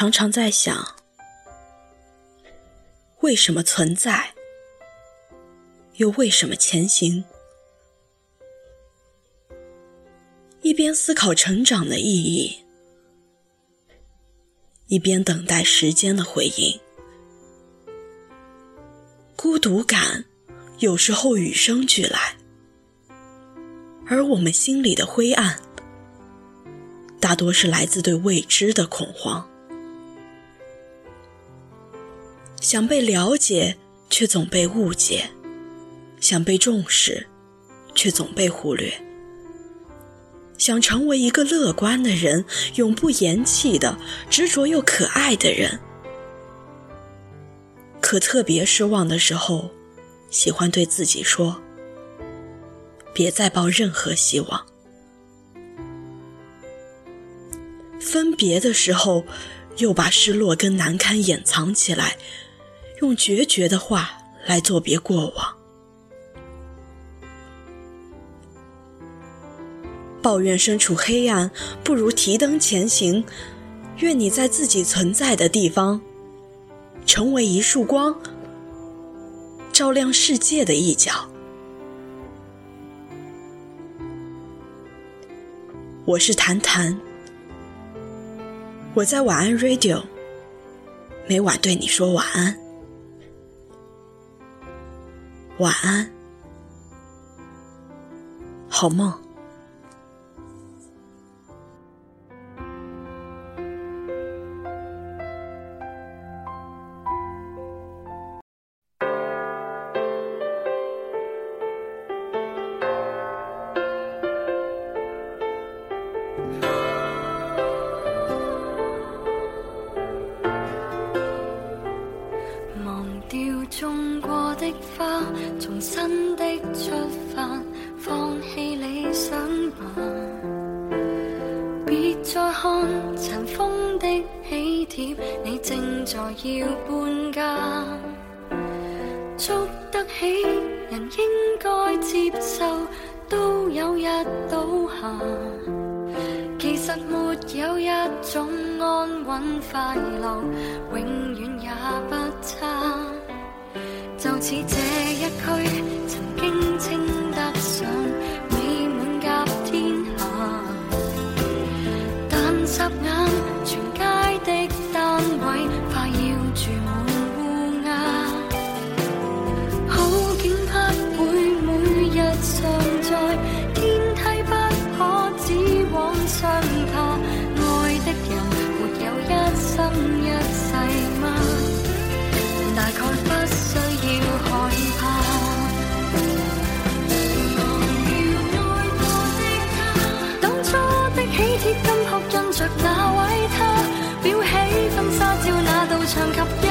常常在想，为什么存在，又为什么前行？一边思考成长的意义，一边等待时间的回应。孤独感有时候与生俱来，而我们心里的灰暗，大多是来自对未知的恐慌。想被了解，却总被误解；想被重视，却总被忽略。想成为一个乐观的人，永不言弃的、执着又可爱的人，可特别失望的时候，喜欢对自己说：“别再抱任何希望。”分别的时候，又把失落跟难堪掩藏起来。用决绝的话来作别过往，抱怨身处黑暗，不如提灯前行。愿你在自己存在的地方，成为一束光，照亮世界的一角。我是谭谭，我在晚安 Radio，每晚对你说晚安。晚安，好梦。真的出發，放棄理想吧。別再看尘封的喜帖，你正在要搬家。捉得起人應該接受，都有一倒下。其實沒有一種安穩快樂，永遠也不差。似这一区，曾经称得上美满甲天下，但眨眼，全街的单位快要住满。今刻印着那位他？裱起婚纱照那道墙，及。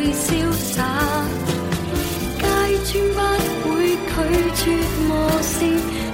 最潇洒，街穿不会拒绝磨蚀。